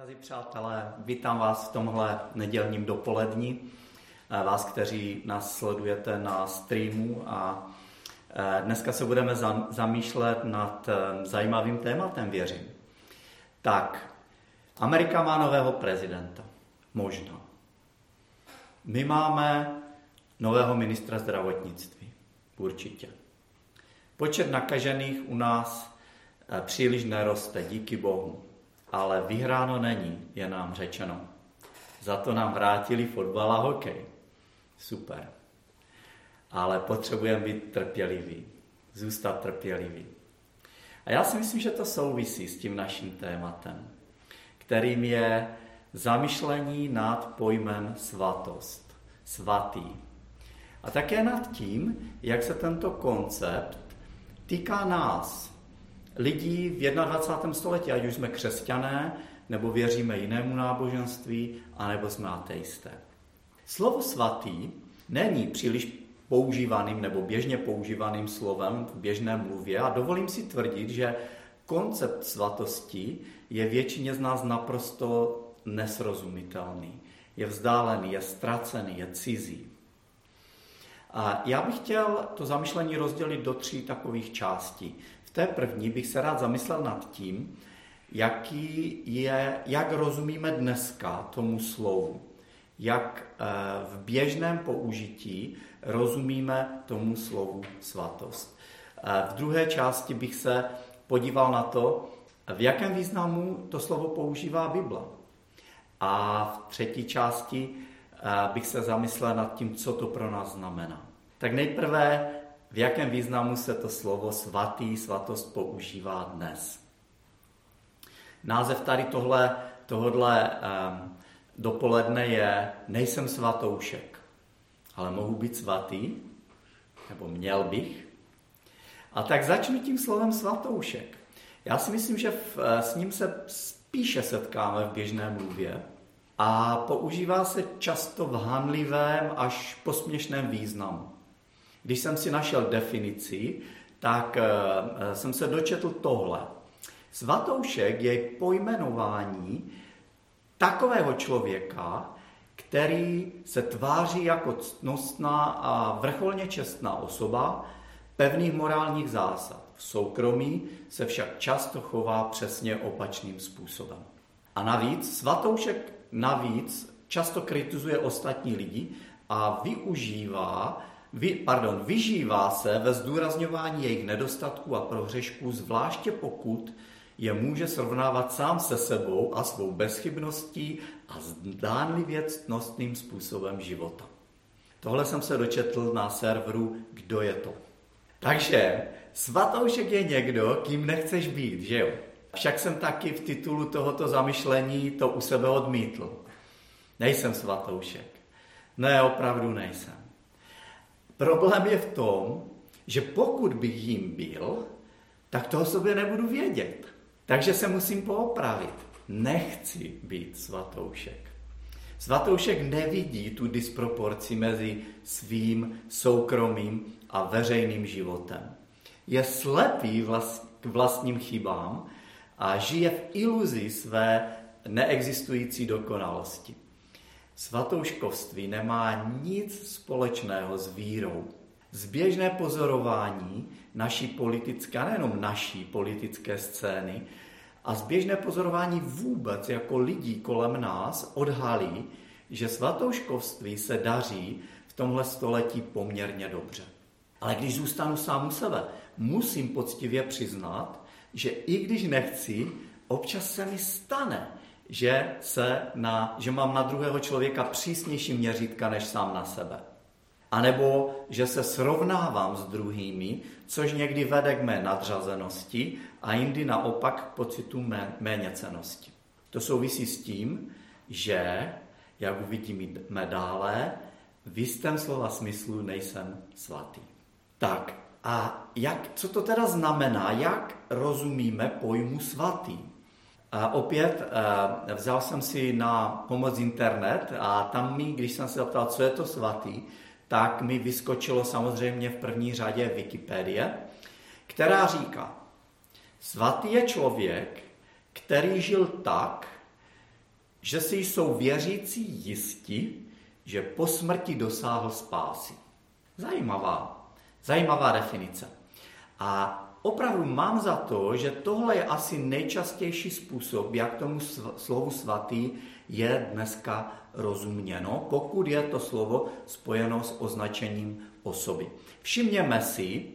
Drazí přátelé, vítám vás v tomhle nedělním dopolední. Eh, vás, kteří nás sledujete na streamu a eh, dneska se budeme zamýšlet nad eh, zajímavým tématem, věřím. Tak, Amerika má nového prezidenta. Možná. My máme nového ministra zdravotnictví. Určitě. Počet nakažených u nás příliš neroste, díky Bohu ale vyhráno není, je nám řečeno. Za to nám vrátili fotbal a hokej. Super. Ale potřebujeme být trpěliví, zůstat trpěliví. A já si myslím, že to souvisí s tím naším tématem, kterým je zamyšlení nad pojmem svatost, svatý. A také nad tím, jak se tento koncept týká nás, lidí v 21. století, ať už jsme křesťané, nebo věříme jinému náboženství, anebo jsme ateisté. Slovo svatý není příliš používaným nebo běžně používaným slovem v běžné mluvě a dovolím si tvrdit, že koncept svatosti je většině z nás naprosto nesrozumitelný. Je vzdálený, je ztracený, je cizí. A já bych chtěl to zamyšlení rozdělit do tří takových částí. V té první bych se rád zamyslel nad tím, jaký je, jak rozumíme dneska tomu slovu. Jak eh, v běžném použití rozumíme tomu slovu svatost. Eh, v druhé části bych se podíval na to, v jakém významu to slovo používá Bible. A v třetí části eh, bych se zamyslel nad tím, co to pro nás znamená. Tak nejprve v jakém významu se to slovo svatý, svatost používá dnes. Název tady tohle, tohodle um, dopoledne je Nejsem svatoušek, ale mohu být svatý, nebo měl bych. A tak začnu tím slovem svatoušek. Já si myslím, že v, eh, s ním se spíše setkáme v běžné mluvě a používá se často v hanlivém až posměšném významu. Když jsem si našel definici, tak uh, jsem se dočetl tohle. Svatoušek je pojmenování takového člověka, který se tváří jako ctnostná a vrcholně čestná osoba pevných morálních zásad. V soukromí se však často chová přesně opačným způsobem. A navíc svatoušek navíc často kritizuje ostatní lidi a využívá vy, pardon, vyžívá se ve zdůrazňování jejich nedostatků a prohřešků, zvláště pokud je může srovnávat sám se sebou a svou bezchybností a zdánlivě ctnostným způsobem života. Tohle jsem se dočetl na serveru Kdo je to. Takže svatoušek je někdo, kým nechceš být, že jo? Však jsem taky v titulu tohoto zamyšlení to u sebe odmítl. Nejsem svatoušek. Ne, opravdu nejsem. Problém je v tom, že pokud bych jim byl, tak to o sobě nebudu vědět. Takže se musím poopravit. Nechci být svatoušek. Svatoušek nevidí tu disproporci mezi svým soukromým a veřejným životem. Je slepý k vlastním chybám a žije v iluzi své neexistující dokonalosti. Svatouškovství nemá nic společného s vírou. Zběžné pozorování naší politické, nejenom naší politické scény, a zběžné pozorování vůbec jako lidí kolem nás odhalí, že svatouškovství se daří v tomhle století poměrně dobře. Ale když zůstanu sám u sebe, musím poctivě přiznat, že i když nechci, občas se mi stane, že, se na, že mám na druhého člověka přísnější měřítka než sám na sebe. A nebo že se srovnávám s druhými, což někdy vede k mé nadřazenosti a jindy naopak k pocitu mé, méněcenosti. To souvisí s tím, že, jak uvidíme dále, v jistém slova smyslu nejsem svatý. Tak a jak, co to teda znamená? Jak rozumíme pojmu svatý? A opět eh, vzal jsem si na pomoc internet a tam mi, když jsem se zeptal, co je to svatý, tak mi vyskočilo samozřejmě v první řadě Wikipedie, která říká, svatý je člověk, který žil tak, že si jsou věřící jisti, že po smrti dosáhl spásy. Zajímavá, zajímavá definice. A opravdu mám za to, že tohle je asi nejčastější způsob, jak tomu slovu svatý je dneska rozuměno, pokud je to slovo spojeno s označením osoby. Všimněme si,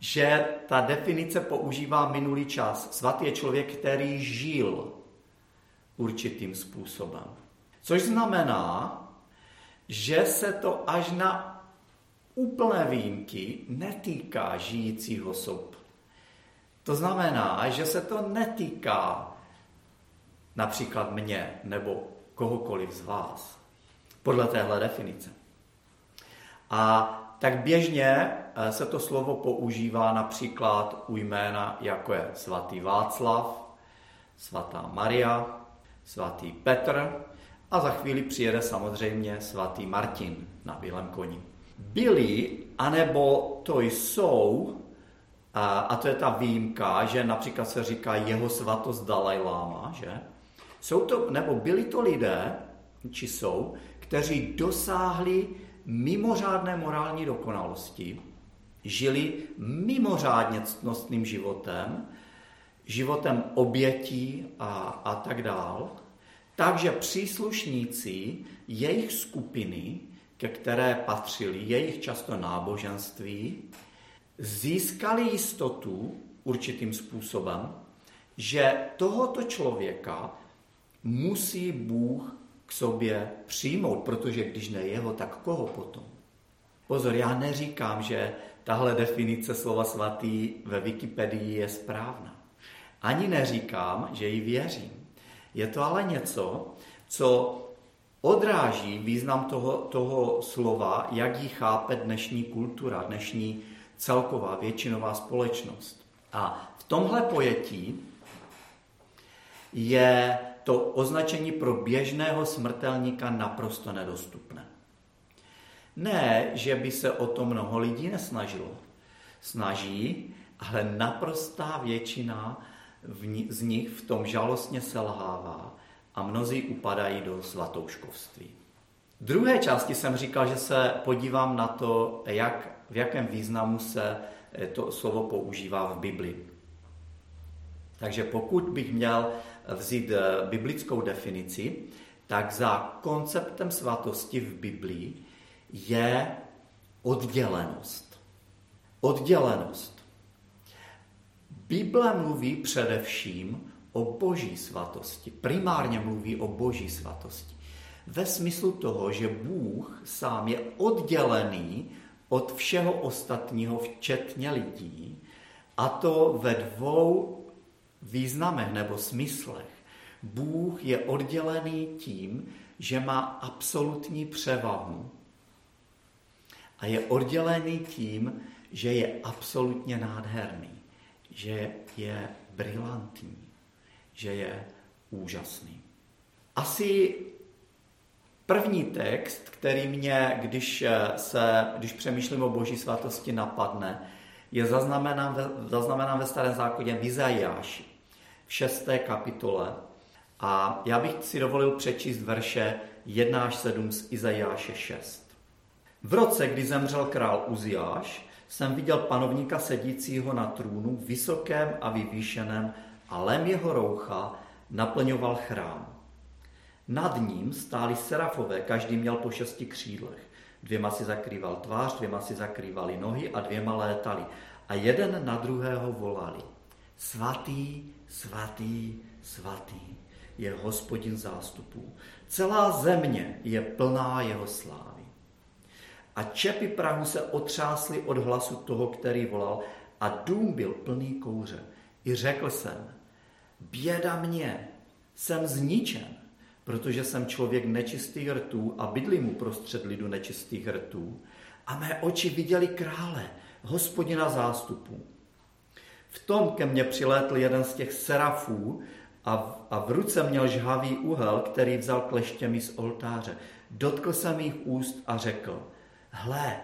že ta definice používá minulý čas. Svatý je člověk, který žil určitým způsobem. Což znamená, že se to až na úplné výjimky netýká žijících osob. To znamená, že se to netýká například mě nebo kohokoliv z vás. Podle téhle definice. A tak běžně eh, se to slovo používá například u jména, jako je svatý Václav, svatá Maria, svatý Petr a za chvíli přijede samozřejmě svatý Martin na bílém koni. Byli, anebo to jsou, a, a to je ta výjimka, že například se říká jeho svatost Dalaj Lama, že? Jsou to, nebo byli to lidé, či jsou, kteří dosáhli mimořádné morální dokonalosti, žili mimořádně ctnostným životem, životem obětí a, a tak dál, takže příslušníci jejich skupiny, ke které patřili, jejich často náboženství, získali jistotu určitým způsobem, že tohoto člověka musí Bůh k sobě přijmout, protože když ne jeho, tak koho potom? Pozor, já neříkám, že tahle definice slova svatý ve Wikipedii je správná. Ani neříkám, že ji věřím. Je to ale něco, co odráží význam toho, toho slova, jak ji chápe dnešní kultura, dnešní celková většinová společnost. A v tomhle pojetí je to označení pro běžného smrtelníka naprosto nedostupné. Ne, že by se o to mnoho lidí nesnažilo. Snaží, ale naprostá většina z nich v tom žalostně selhává a mnozí upadají do svatouškovství. V druhé části jsem říkal, že se podívám na to, jak, v jakém významu se to slovo používá v Biblii. Takže pokud bych měl vzít eh, biblickou definici, tak za konceptem svatosti v Biblii je oddělenost. Oddělenost. Bible mluví především o boží svatosti. Primárně mluví o boží svatosti. Ve smyslu toho, že Bůh sám je oddělený od všeho ostatního, včetně lidí, a to ve dvou významech nebo smyslech. Bůh je oddělený tím, že má absolutní převahu a je oddělený tím, že je absolutně nádherný, že je brilantní, že je úžasný. Asi první text, který mě, když, se, když přemýšlím o boží svatosti, napadne, je zaznamenán ve, zaznamenán ve starém zákoně v Izajáši v šesté kapitole. A já bych si dovolil přečíst verše 1 až 7 z Izajáše 6. V roce, kdy zemřel král Uziáš, jsem viděl panovníka sedícího na trůnu, vysokém a vyvýšeném, a lem jeho roucha naplňoval chrám. Nad ním stáli serafové, každý měl po šesti křídlech. Dvěma si zakrýval tvář, dvěma si zakrývali nohy a dvěma létali. A jeden na druhého volali. Svatý, svatý, svatý je hospodin zástupů. Celá země je plná jeho slávy. A čepy Prahu se otřásly od hlasu toho, který volal a dům byl plný kouře. I řekl jsem, běda mě, jsem zničen, protože jsem člověk nečistých rtů a bydlím mu prostřed lidu nečistých rtů. A mé oči viděli krále, hospodina zástupů. V tom ke mně přilétl jeden z těch serafů a, a v ruce měl žhavý úhel, který vzal kleštěmi z oltáře. Dotkl jsem jich úst a řekl, hle,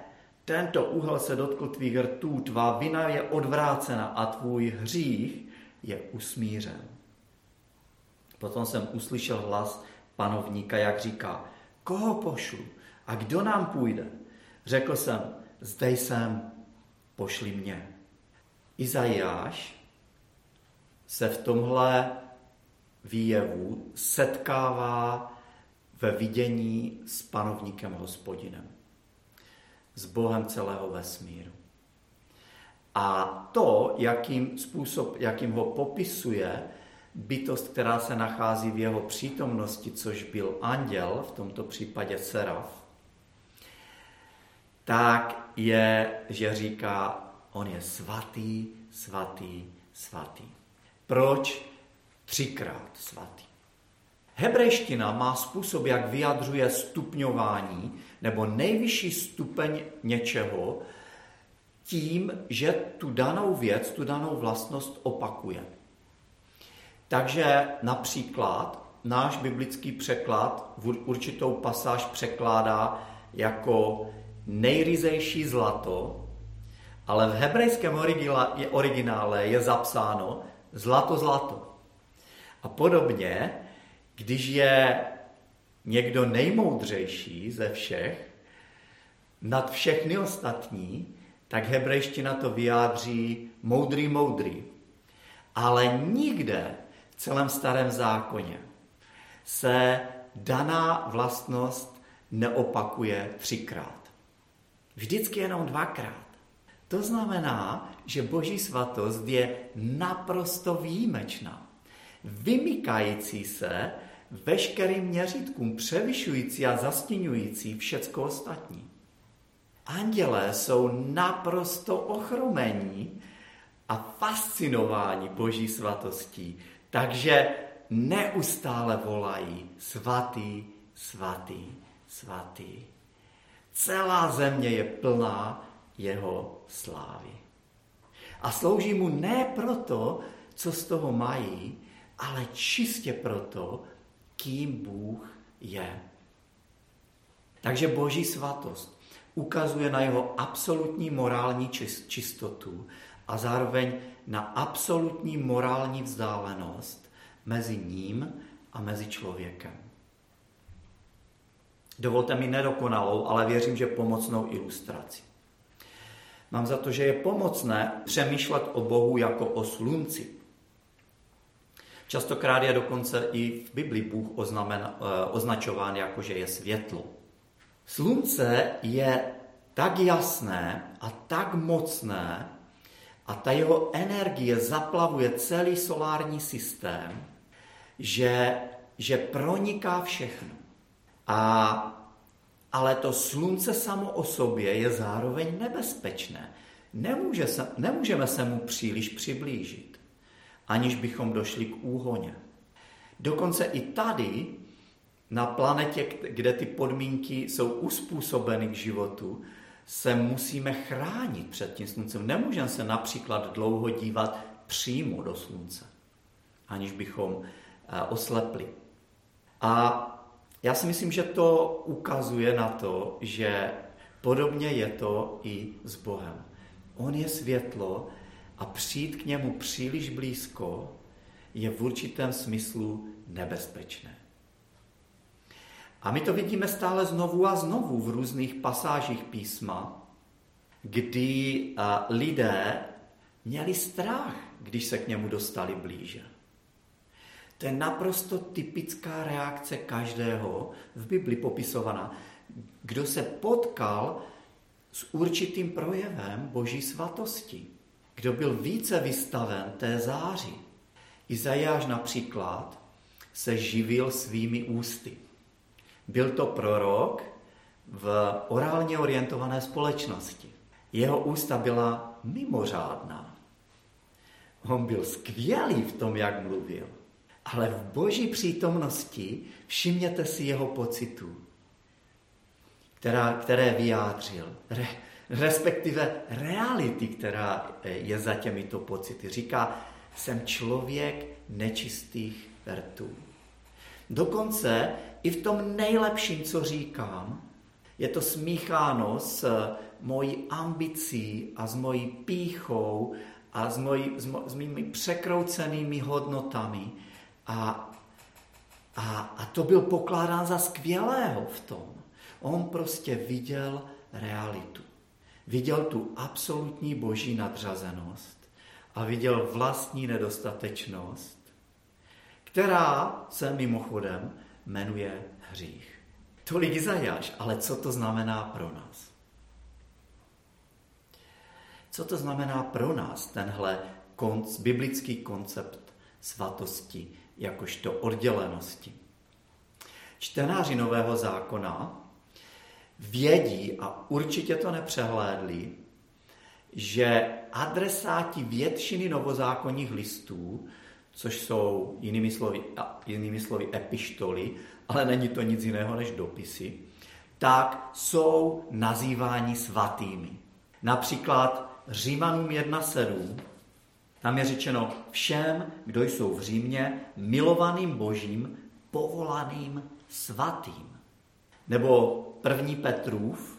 tento úhel se dotkl tvých rtů, tvá vina je odvrácena a tvůj hřích je usmířen. Potom jsem uslyšel hlas panovníka, jak říká, koho pošlu a kdo nám půjde? Řekl jsem, zde jsem, pošli mě. Izajáš se v tomhle výjevu setkává ve vidění s panovníkem hospodinem, s Bohem celého vesmíru. A to, jakým způsob, jakým ho popisuje bytost, která se nachází v jeho přítomnosti, což byl anděl, v tomto případě seraf, tak je, že říká, on je svatý, svatý, svatý. Proč třikrát svatý? Hebrejština má způsob, jak vyjadřuje stupňování nebo nejvyšší stupeň něčeho tím, že tu danou věc, tu danou vlastnost opakuje. Takže například náš biblický překlad v určitou pasáž překládá jako nejryzejší zlato, ale v hebrejském originále je zapsáno zlato, zlato. A podobně, když je někdo nejmoudřejší ze všech, nad všechny ostatní, tak hebrejština to vyjádří moudrý, moudrý. Ale nikde celém starém zákoně se daná vlastnost neopakuje třikrát. Vždycky jenom dvakrát. To znamená, že boží svatost je naprosto výjimečná, vymykající se veškerým měřítkům, převyšující a zastínující všecko ostatní. Andělé jsou naprosto ochromení a fascinováni boží svatostí, takže neustále volají svatý, svatý, svatý. Celá země je plná jeho slávy. A slouží mu ne proto, co z toho mají, ale čistě proto, kým Bůh je. Takže boží svatost ukazuje na jeho absolutní morální čistotu a zároveň na absolutní morální vzdálenost mezi ním a mezi člověkem. Dovolte mi nedokonalou, ale věřím, že pomocnou ilustraci. Mám za to, že je pomocné přemýšlet o Bohu jako o slunci. Častokrát je dokonce i v Biblii Bůh oznamen, eh, označován jako, že je světlo. Slunce je tak jasné a tak mocné a ta jeho energie zaplavuje celý solární systém, že, že proniká všechno. A ale to slunce samo o sobě je zároveň nebezpečné. Nemůže se, nemůžeme se mu příliš přiblížit, aniž bychom došli k úhoně. Dokonce i tady, na planetě, kde ty podmínky jsou uspůsobeny k životu, se musíme chránit před tím sluncem. Nemůžeme se například dlouho dívat přímo do slunce, aniž bychom eh, oslepli. A já si myslím, že to ukazuje na to, že podobně je to i s Bohem. On je světlo a přijít k němu příliš blízko je v určitém smyslu nebezpečné. A my to vidíme stále znovu a znovu v různých pasážích písma, kdy lidé měli strach, když se k němu dostali blíže. To je naprosto typická reakce každého v Bibli popisovaná. Kdo se potkal s určitým projevem boží svatosti, kdo byl více vystaven té záři. Izajáš například se živil svými ústy. Byl to prorok v orálně orientované společnosti. Jeho ústa byla mimořádná. On byl skvělý v tom, jak mluvil. Ale v boží přítomnosti všimněte si jeho pocitů, která, které vyjádřil, re, respektive reality, která eh, je za těmito pocity. Říká, jsem člověk nečistých vertů. Dokonce i v tom nejlepším, co říkám, je to smícháno s eh, mojí ambicí a s mojí píchou a s, mojí, s, mo, s mými překroucenými hodnotami, a A, a to byl pokládán za skvělého v tom. On prostě viděl realitu. Viděl tu absolutní boží nadřazenost a viděl vlastní nedostatečnost, která se mimochodem jmenuje hřích. Tolik Izajáš, ale co to znamená pro nás? Co to znamená pro nás tenhle konc, biblický koncept svatosti, jakožto oddělenosti? Čtenáři Nového zákona vědí, a určitě to nepřehlédli, že adresáti většiny novozákonních listů, což jsou jinými slovy, jinými slovy epištoly, ale není to nic jiného než dopisy, tak jsou nazýváni svatými. Například Římanům 1.7, tam je řečeno všem, kdo jsou v Římě, milovaným božím, povolaným svatým. Nebo první Petrův,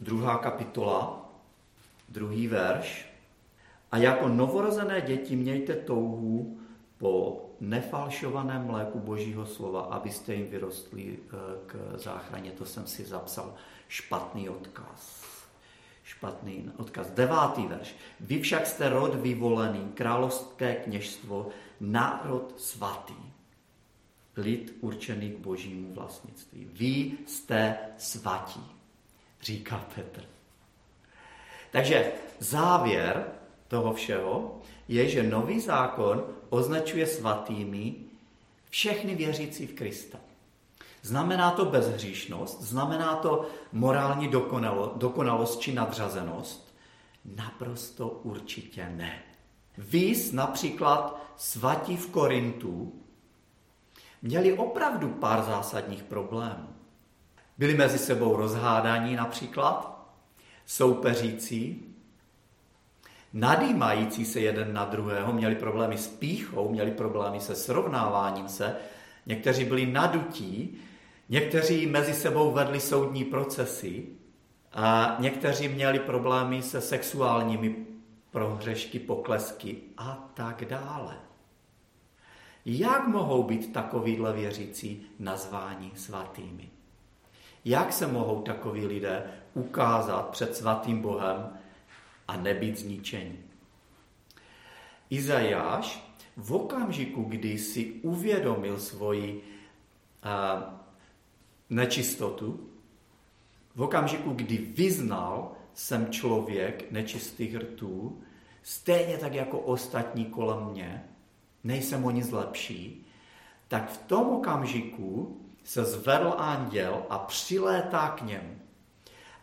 druhá kapitola, druhý verš. A jako novorozené děti mějte touhu po nefalšovaném mléku Božího slova, abyste jim vyrostli eh, k záchraně. To jsem si zapsal špatný odkaz. Špatný odkaz. Devátý verš. Vy však jste rod vyvolený, královské kněžstvo, národ svatý lid určený k božímu vlastnictví. Vy jste svatí, říká Petr. Takže závěr toho všeho je, že nový zákon označuje svatými všechny věřící v Krista. Znamená to bezhříšnost, znamená to morální dokonalo, dokonalost či nadřazenost? Naprosto určitě ne. Vys například svatí v Korintu měli opravdu pár zásadních problémů. Byli mezi sebou rozhádaní například, soupeřící, nadýmající se jeden na druhého, měli problémy s píchou, měli problémy se srovnáváním se, někteří byli nadutí, někteří mezi sebou vedli soudní procesy a někteří měli problémy se sexuálními prohřešky, poklesky a tak dále. Jak mohou být takovýhle věřící nazváni svatými? Jak se mohou takoví lidé ukázat před svatým Bohem a nebýt zničeni? Izajáš v okamžiku, kdy si uvědomil svoji uh, nečistotu, v okamžiku, kdy vyznal, jsem člověk nečistých rtů, stejně tak jako ostatní kolem mě, nejsem o nic lepší, tak v tom okamžiku se zvedl anděl a přilétá k němu.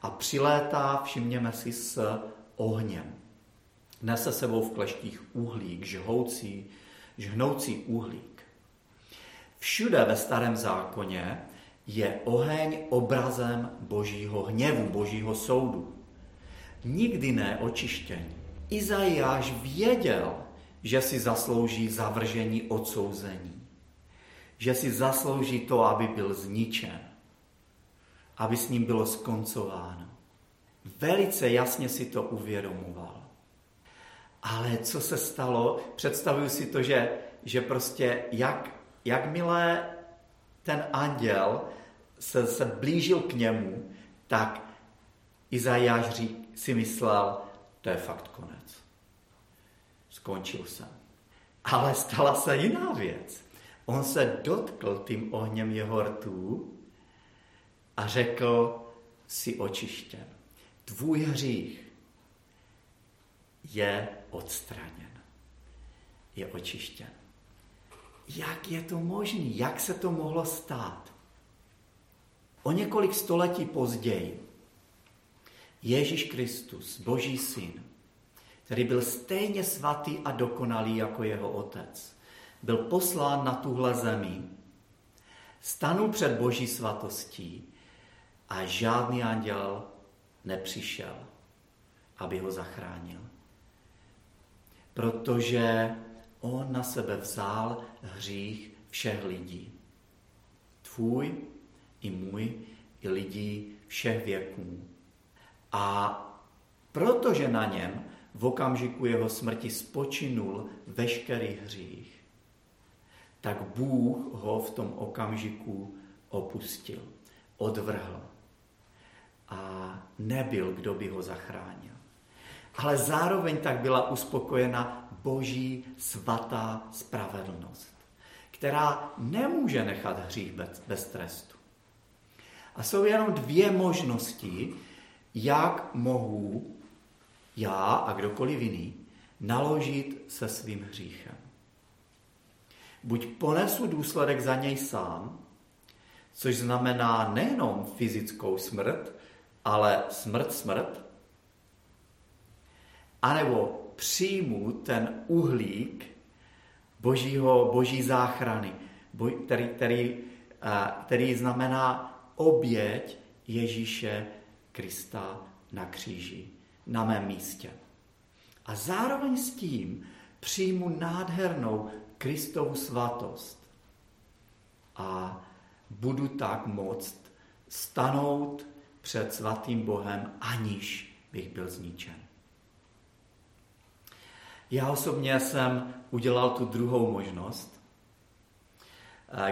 A přilétá, všimněme si, s ohněm. Nese sebou v kleštích uhlík, žhoucí, žhnoucí uhlík. Všude ve starém zákoně je oheň obrazem božího hněvu, božího soudu. Nikdy ne očištění. Izajáš věděl, že si zaslouží zavržení odsouzení. Že si zaslouží to, aby byl zničen. Aby s ním bylo skoncováno. Velice jasně si to uvědomoval. Ale co se stalo? Představuju si to, že, že prostě jak, jakmile ten anděl se, se blížil k němu, tak Izajáš si myslel, to je fakt konec skončil jsem. Ale stala se jiná věc. On se dotkl tím ohněm jeho rtů a řekl, si očištěn. Tvůj hřích je odstraněn. Je očištěn. Jak je to možné? Jak se to mohlo stát? O několik století později Ježíš Kristus, Boží syn, který byl stejně svatý a dokonalý jako jeho otec. Byl poslán na tuhle zemi, stanul před boží svatostí a žádný anděl nepřišel, aby ho zachránil. Protože on na sebe vzal hřích všech lidí. Tvůj i můj i lidí všech věků. A protože na něm v okamžiku jeho smrti spočinul veškerý hřích, tak Bůh ho v tom okamžiku opustil, odvrhl. A nebyl, kdo by ho zachránil. Ale zároveň tak byla uspokojena boží svatá spravedlnost, která nemůže nechat hřích bez, bez trestu. A jsou jenom dvě možnosti, jak mohu já a kdokoliv jiný naložit se svým hříchem. Buď ponesu důsledek za něj sám, což znamená nejenom fyzickou smrt, ale smrt, smrt, anebo přijmu ten uhlík božího, boží záchrany, který, který, který znamená oběť Ježíše Krista na kříži, na mém místě. A zároveň s tím přijmu nádhernou Kristovu svatost. A budu tak moct stanout před svatým Bohem, aniž bych byl zničen. Já osobně jsem udělal tu druhou možnost,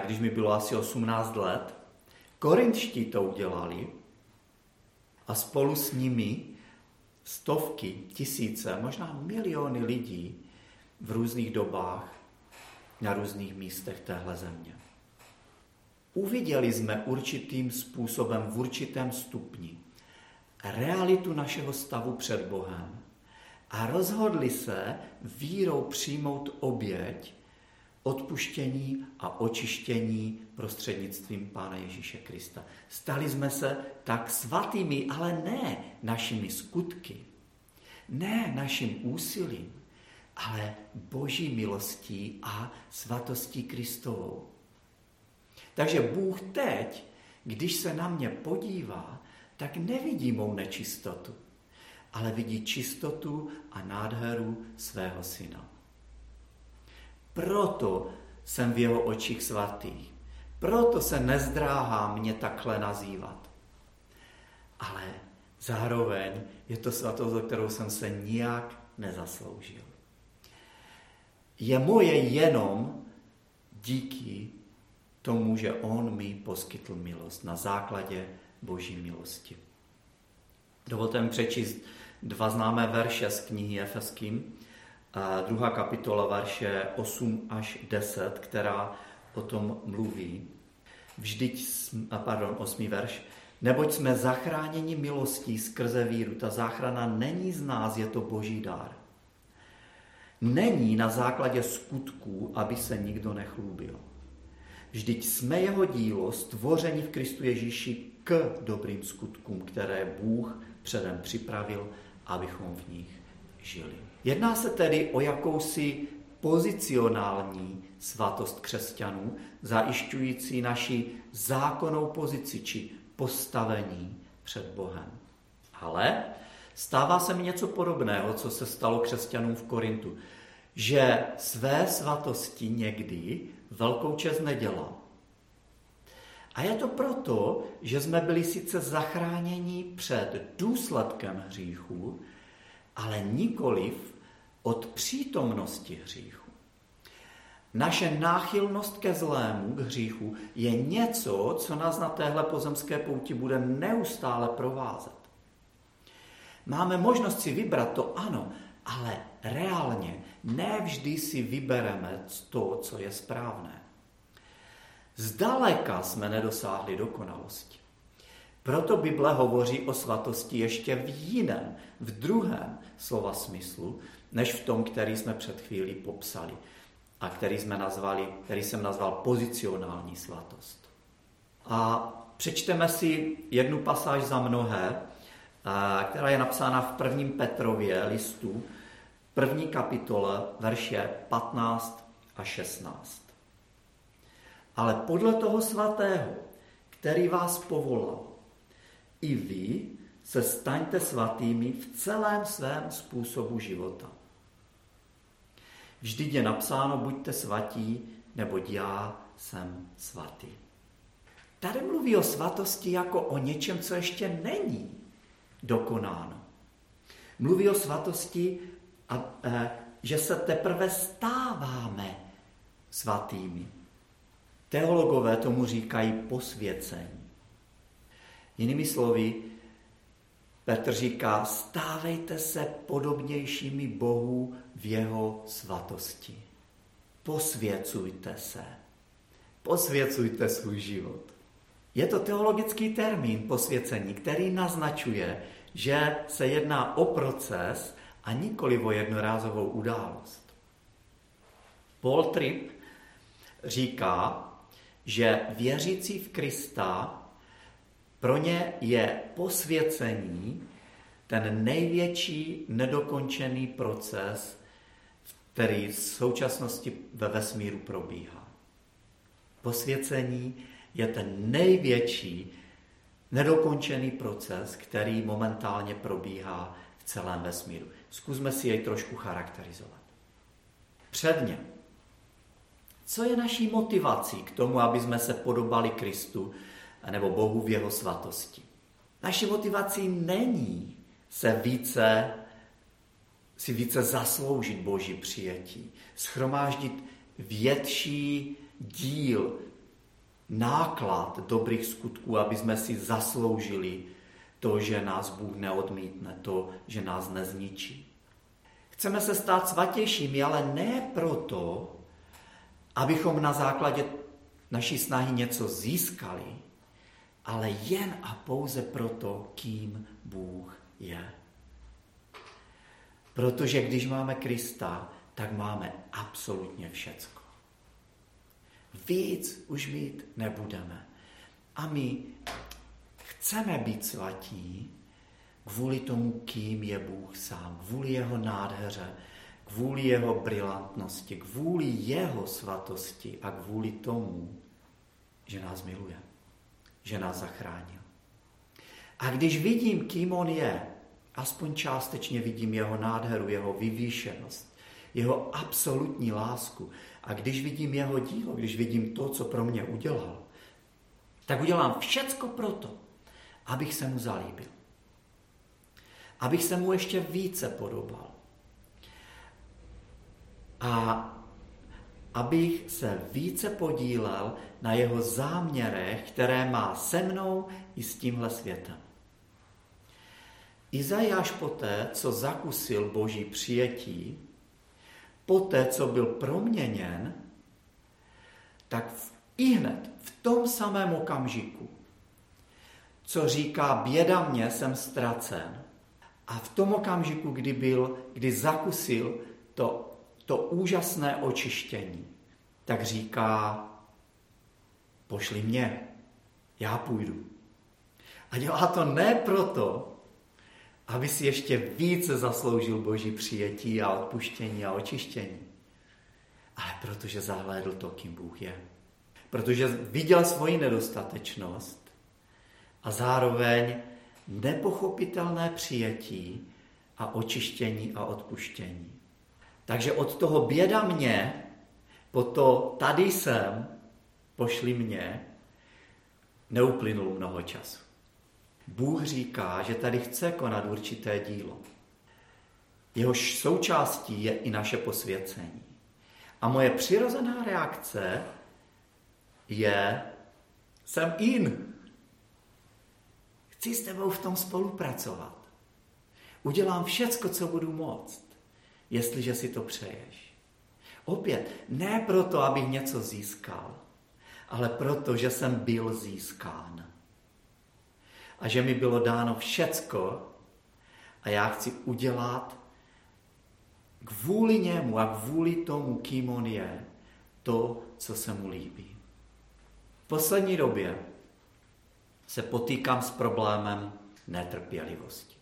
když mi bylo asi 18 let. Korinčtí to udělali a spolu s nimi stovky, tisíce, možná miliony lidí v různých dobách na různých místech téhle země. Uviděli jsme určitým způsobem, v určitém stupni, realitu našeho stavu před Bohem a rozhodli se vírou přijmout oběť, odpuštění a očištění prostřednictvím Pána Ježíše Krista. Stali jsme se tak svatými, ale ne našimi skutky, ne naším úsilím, ale boží milostí a svatostí Kristovou. Takže Bůh teď, když se na mě podívá, tak nevidí mou nečistotu, ale vidí čistotu a nádheru svého syna. Proto jsem v jeho očích svatý. Proto se nezdráhá mě takhle nazývat. Ale zároveň je to svatost, o kterou jsem se nijak nezasloužil. Je moje jenom díky tomu, že on mi poskytl milost na základě boží milosti. Dovolte mi přečíst dva známé verše z knihy Efeským, druhá kapitola, verše 8 až 10, která o tom mluví. Vždyť, pardon, 8. verš, neboť jsme zachráněni milostí skrze víru. Ta záchrana není z nás, je to boží dár. Není na základě skutků, aby se nikdo nechlúbil. Vždyť jsme jeho dílo stvoření v Kristu Ježíši k dobrým skutkům, které Bůh předem připravil, abychom v nich žili. Jedná se tedy o jakousi pozicionální svatost křesťanů, zajišťující naši zákonnou pozici či postavení před Bohem. Ale stává se mi něco podobného, co se stalo křesťanům v Korintu, že své svatosti někdy velkou čest nedělá. A je to proto, že jsme byli sice zachráněni před důsledkem hříchu, ale nikoliv od přítomnosti hříchu. Naše náchylnost ke zlému, k hříchu, je něco, co nás na téhle pozemské pouti bude neustále provázet. Máme možnost si vybrat to ano, ale reálně nevždy si vybereme to, co je správné. Zdaleka jsme nedosáhli dokonalosti. Proto Bible hovoří o svatosti ještě v jiném, v druhém slova smyslu, než v tom, který jsme před chvílí popsali a který, jsme nazvali, který jsem nazval pozicionální svatost. A přečteme si jednu pasáž za mnohé, která je napsána v prvním Petrově listu, první kapitole, verše 15 a 16. Ale podle toho svatého, který vás povolal, i vy se staňte svatými v celém svém způsobu života. Vždyť je napsáno, buďte svatí, neboť já jsem svatý. Tady mluví o svatosti jako o něčem, co ještě není dokonáno. Mluví o svatosti, a, e, že se teprve stáváme svatými. Teologové tomu říkají posvěcení. Jinými slovy, Petr říká, stávejte se podobnějšími Bohu v jeho svatosti. Posvěcujte se. Posvěcujte svůj život. Je to teologický termín posvěcení, který naznačuje, že se jedná o proces a nikoli o jednorázovou událost. Paul Tripp říká, že věřící v Krista pro ně je posvěcení ten největší nedokončený proces, který v současnosti ve vesmíru probíhá. Posvěcení je ten největší nedokončený proces, který momentálně probíhá v celém vesmíru. Zkusme si jej trošku charakterizovat. Předně, co je naší motivací k tomu, aby jsme se podobali Kristu nebo Bohu v jeho svatosti? Naší motivací není se více, si více zasloužit Boží přijetí, schromáždit větší díl, náklad dobrých skutků, aby jsme si zasloužili to, že nás Bůh neodmítne, to, že nás nezničí. Chceme se stát svatějšími, ale ne proto, abychom na základě naší snahy něco získali, ale jen a pouze proto, kým Bůh je. Protože když máme Krista, tak máme absolutně všecko. Víc už mít nebudeme. A my chceme být svatí kvůli tomu, kým je Bůh sám, kvůli jeho nádheře, kvůli jeho brilantnosti, kvůli jeho svatosti a kvůli tomu, že nás miluje, že nás zachránil. A když vidím, kým on je, aspoň částečně vidím jeho nádheru, jeho vyvýšenost, jeho absolutní lásku. A když vidím jeho dílo, když vidím to, co pro mě udělal, tak udělám všecko proto, abych se mu zalíbil. Abych se mu ještě více podobal a abych se více podílel na jeho záměrech, které má se mnou i s tímhle světem. Izajáš poté, co zakusil boží přijetí, poté, co byl proměněn, tak i hned v tom samém okamžiku, co říká, běda mě, jsem ztracen, a v tom okamžiku, kdy byl, kdy zakusil to to úžasné očištění, tak říká, pošli mě, já půjdu. A dělá to ne proto, aby si ještě více zasloužil boží přijetí a odpuštění a očištění, ale protože zahlédl to, kým Bůh je. Protože viděl svoji nedostatečnost a zároveň nepochopitelné přijetí a očištění a odpuštění. Takže od toho běda mě, po to tady jsem, pošli mě, neuplynulo mnoho času. Bůh říká, že tady chce konat určité dílo. Jehož součástí je i naše posvěcení. A moje přirozená reakce je, jsem in. Chci s tebou v tom spolupracovat. Udělám všecko, co budu moct jestliže si to přeješ. Opět, ne proto, abych něco získal, ale proto, že jsem byl získán. A že mi bylo dáno všecko a já chci udělat kvůli němu a kvůli tomu, kým on je, to, co se mu líbí. V poslední době se potýkám s problémem netrpělivosti,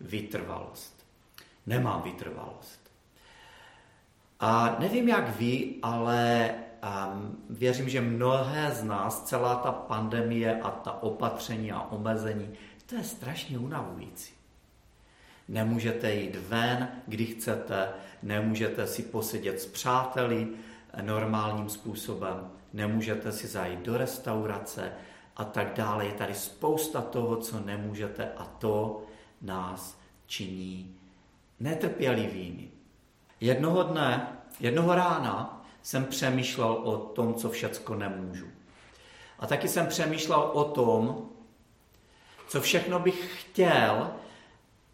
vytrvalost. Nemám vytrvalost. A nevím jak vy, ale um, věřím, že mnohé z nás, celá ta pandemie a ta opatření a omezení, to je strašně unavující. Nemůžete jít ven, kdy chcete, nemůžete si posedět s přáteli normálním způsobem, nemůžete si zajít do restaurace a tak dále. Je tady spousta toho, co nemůžete a to nás činí netrpělivými. Jednoho dne, jednoho rána jsem přemýšlel o tom, co všecko nemůžu. A taky jsem přemýšlel o tom, co všechno bych chtěl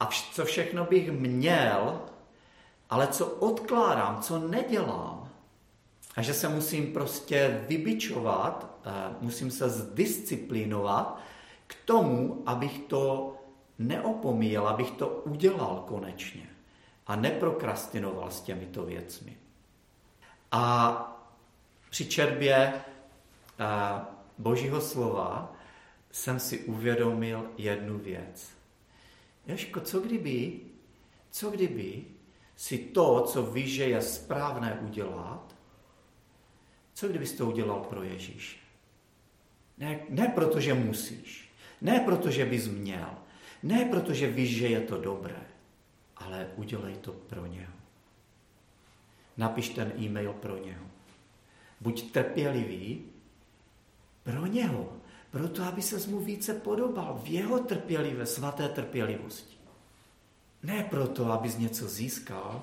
a co všechno bych měl, ale co odkládám, co nedělám. A že se musím prostě vybičovat, eh, musím se zdisciplinovat k tomu, abych to neopomíjel, abych to udělal konečně a neprokrastinoval s těmito věcmi. A při četbě eh, Božího slova jsem si uvědomil jednu věc. Ježko, co kdyby, co kdyby si to, co víš, že je správné udělat, co kdybys to udělal pro Ježíše? Ne, ne protože musíš, ne protože bys měl, ne protože víš, že je to dobré, ale udělej to pro něho. Napiš ten e-mail pro něho. Buď trpělivý pro něho, proto aby se mu více podobal v jeho trpělivé, svaté trpělivosti. Ne proto, abys něco získal,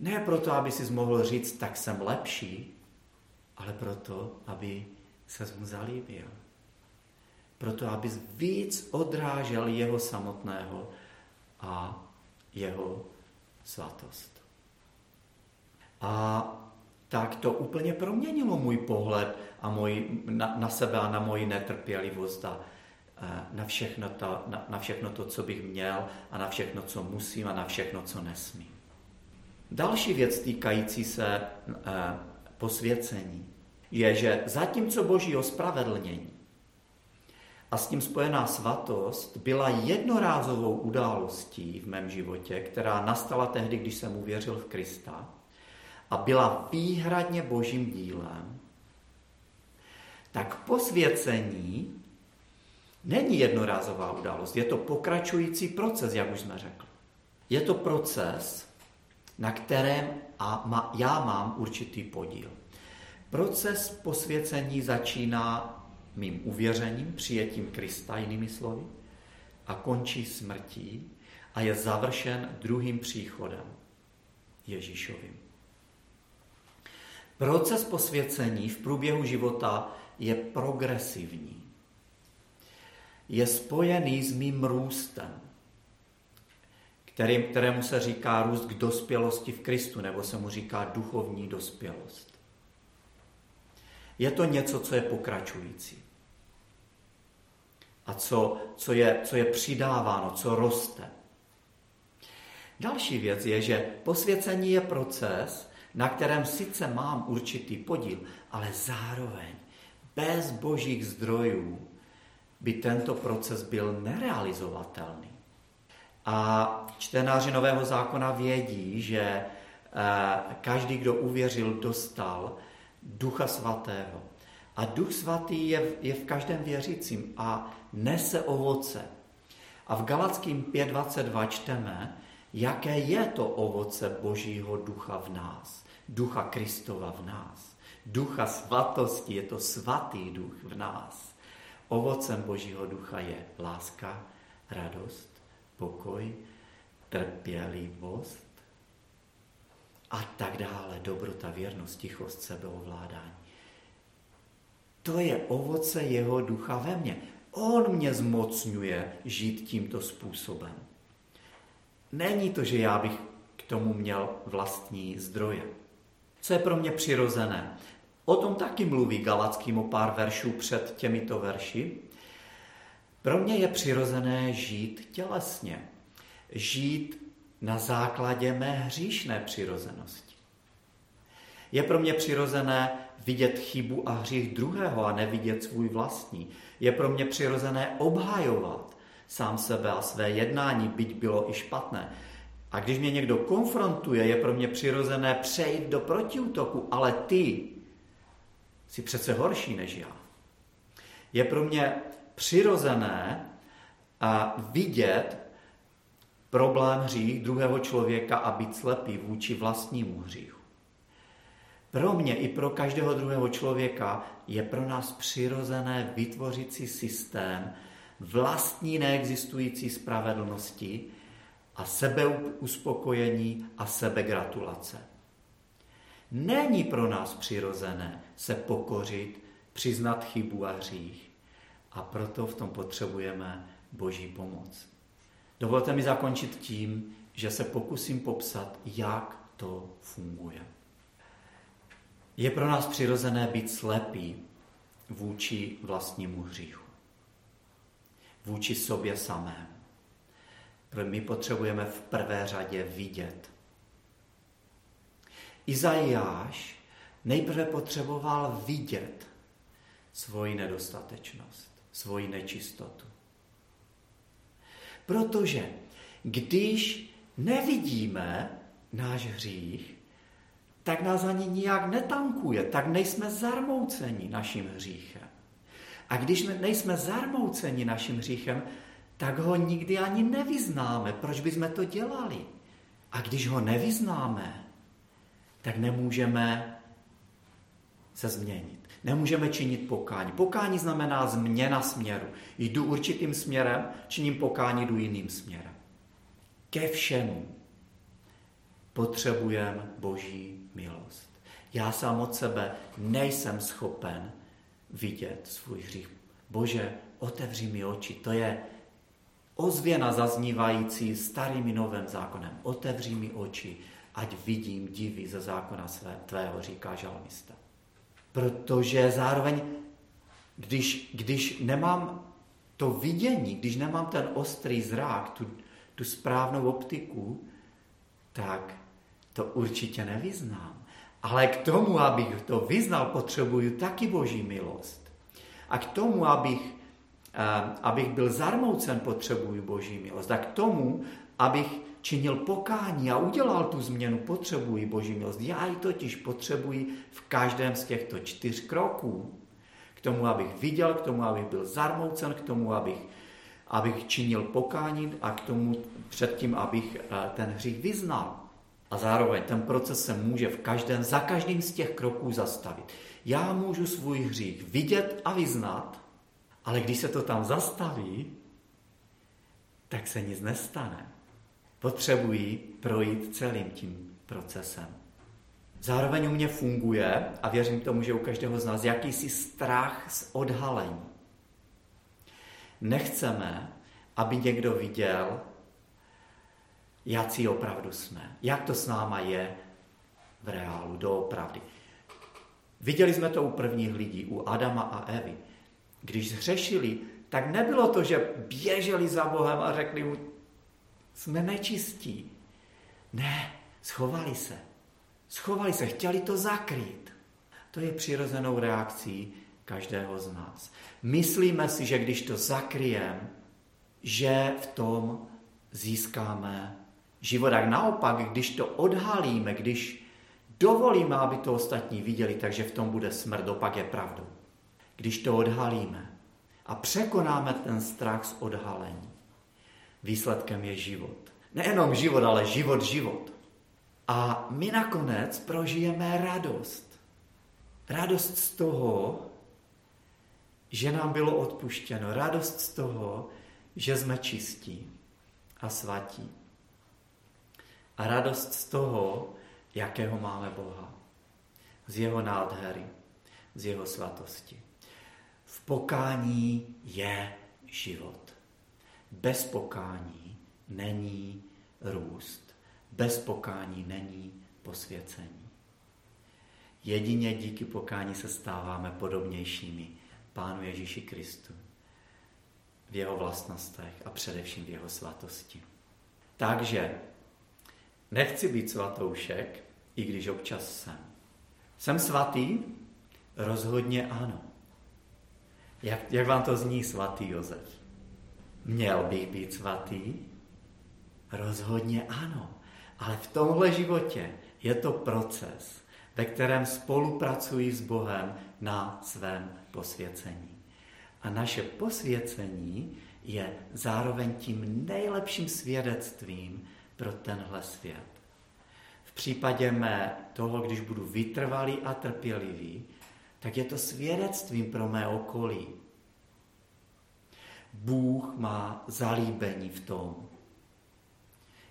ne proto, aby si mohl říct, tak jsem lepší, ale proto, aby se mu zalíbil. Proto, abys víc odrážel jeho samotného a jeho svatost. A tak to úplně proměnilo můj pohled a můj, na, na sebe a na moji netrpělivost a na všechno, to, na, na všechno to, co bych měl a na všechno, co musím a na všechno, co nesmím. Další věc týkající se posvěcení je, že zatímco boží ospravedlnění a s tím spojená svatost byla jednorázovou událostí v mém životě, která nastala tehdy, když jsem uvěřil v Krista a byla výhradně božím dílem, tak posvěcení není jednorázová událost, je to pokračující proces, jak už jsme řekli. Je to proces, na kterém a já mám určitý podíl. Proces posvěcení začíná mým uvěřením, přijetím Krista, jinými slovy, a končí smrtí a je završen druhým příchodem Ježíšovým. Proces posvěcení v průběhu života je progresivní. Je spojený s mým růstem, kterým, kterému se říká růst k dospělosti v Kristu, nebo se mu říká duchovní dospělost. Je to něco, co je pokračující a co, co, je, co je přidáváno, co roste. Další věc je, že posvěcení je proces, na kterém sice mám určitý podíl, ale zároveň bez božích zdrojů by tento proces byl nerealizovatelný. A čtenáři Nového zákona vědí, že eh, každý, kdo uvěřil, dostal Ducha Svatého. A Duch Svatý je, je v každém věřícím a nese ovoce. A v Galackým 5.22 čteme, jaké je to ovoce Božího ducha v nás, ducha Kristova v nás, ducha svatosti, je to svatý duch v nás. Ovocem Božího ducha je láska, radost, pokoj, trpělivost a tak dále, dobrota, věrnost, tichost, sebeovládání. To je ovoce jeho ducha ve mně. On mě zmocňuje žít tímto způsobem. Není to, že já bych k tomu měl vlastní zdroje. Co je pro mě přirozené? O tom taky mluví Galackým o pár veršů před těmito verši. Pro mě je přirozené žít tělesně. Žít na základě mé hříšné přirozenosti. Je pro mě přirozené vidět chybu a hřích druhého a nevidět svůj vlastní. Je pro mě přirozené obhajovat sám sebe a své jednání, byť bylo i špatné. A když mě někdo konfrontuje, je pro mě přirozené přejít do protiútoku, ale ty jsi přece horší než já. Je pro mě přirozené a vidět problém hřích druhého člověka a být slepý vůči vlastnímu hříchu. Pro mě i pro každého druhého člověka je pro nás přirozené vytvořit si systém vlastní neexistující spravedlnosti a sebeuspokojení a sebegratulace. Není pro nás přirozené se pokořit, přiznat chybu a hřích. A proto v tom potřebujeme Boží pomoc. Dovolte mi zakončit tím, že se pokusím popsat, jak to funguje. Je pro nás přirozené být slepý vůči vlastnímu hříchu. Vůči sobě samému. My potřebujeme v prvé řadě vidět. Izajáš nejprve potřeboval vidět svoji nedostatečnost, svoji nečistotu. Protože když nevidíme náš hřích, tak nás ani nijak netankuje, tak nejsme zarmouceni naším hříchem. A když nejsme zarmouceni naším hříchem, tak ho nikdy ani nevyznáme. Proč bychom to dělali? A když ho nevyznáme, tak nemůžeme se změnit. Nemůžeme činit pokání. Pokání znamená změna směru. Jdu určitým směrem, činím pokání, jdu jiným směrem. Ke všemu potřebujeme Boží milost. Já sám od sebe nejsem schopen vidět svůj hřích. Bože, otevři mi oči. To je ozvěna zaznívající starým i novým zákonem. Otevři mi oči, ať vidím divy ze zákona své, tvého, říká žalmista. Protože zároveň, když, když nemám to vidění, když nemám ten ostrý zrák, tu, tu správnou optiku, tak to určitě nevyznám. Ale k tomu, abych to vyznal, potřebuju taky boží milost. A k tomu, abych, eh, abych byl zarmoucen, potřebuju boží milost. A k tomu, abych činil pokání a udělal tu změnu, potřebuji boží milost. Já ji totiž potřebuji v každém z těchto čtyř kroků. K tomu, abych viděl, k tomu, abych byl zarmoucen, k tomu, abych, abych činil pokání a k tomu předtím, abych eh, ten hřích vyznal. A zároveň ten proces se může v každém, za každým z těch kroků zastavit. Já můžu svůj hřích vidět a vyznat, ale když se to tam zastaví, tak se nic nestane. Potřebuji projít celým tím procesem. Zároveň u mě funguje, a věřím tomu, že u každého z nás, jakýsi strach z odhalení. Nechceme, aby někdo viděl, jaký opravdu jsme, jak to s náma je v reálu, doopravdy. Viděli jsme to u prvních lidí, u Adama a Evy. Když zřešili, tak nebylo to, že běželi za Bohem a řekli mu, jsme nečistí. Ne, schovali se. Schovali se, chtěli to zakrýt. To je přirozenou reakcí každého z nás. Myslíme si, že když to zakryjem, že v tom získáme život. A naopak, když to odhalíme, když dovolíme, aby to ostatní viděli, takže v tom bude smrt, opak je pravdou. Když to odhalíme a překonáme ten strach z odhalení, výsledkem je život. Nejenom život, ale život, život. A my nakonec prožijeme radost. Radost z toho, že nám bylo odpuštěno. Radost z toho, že jsme čistí a svatí a radost z toho, jakého máme Boha. Z jeho nádhery, z jeho svatosti. V pokání je život. Bez pokání není růst. Bez pokání není posvěcení. Jedině díky pokání se stáváme podobnějšími Pánu Ježíši Kristu v jeho vlastnostech a především v jeho svatosti. Takže Nechci být svatoušek, i když občas jsem. Jsem svatý? Rozhodně ano. Jak, jak vám to zní svatý Josef? Měl bych být svatý? Rozhodně ano. Ale v tomhle životě je to proces, ve kterém spolupracuji s Bohem na svém posvěcení. A naše posvěcení je zároveň tím nejlepším svědectvím, pro tenhle svět. V případě mé toho, když budu vytrvalý a trpělivý, tak je to svědectvím pro mé okolí. Bůh má zalíbení v tom,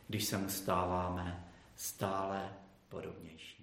když se mu stáváme stále podobnější.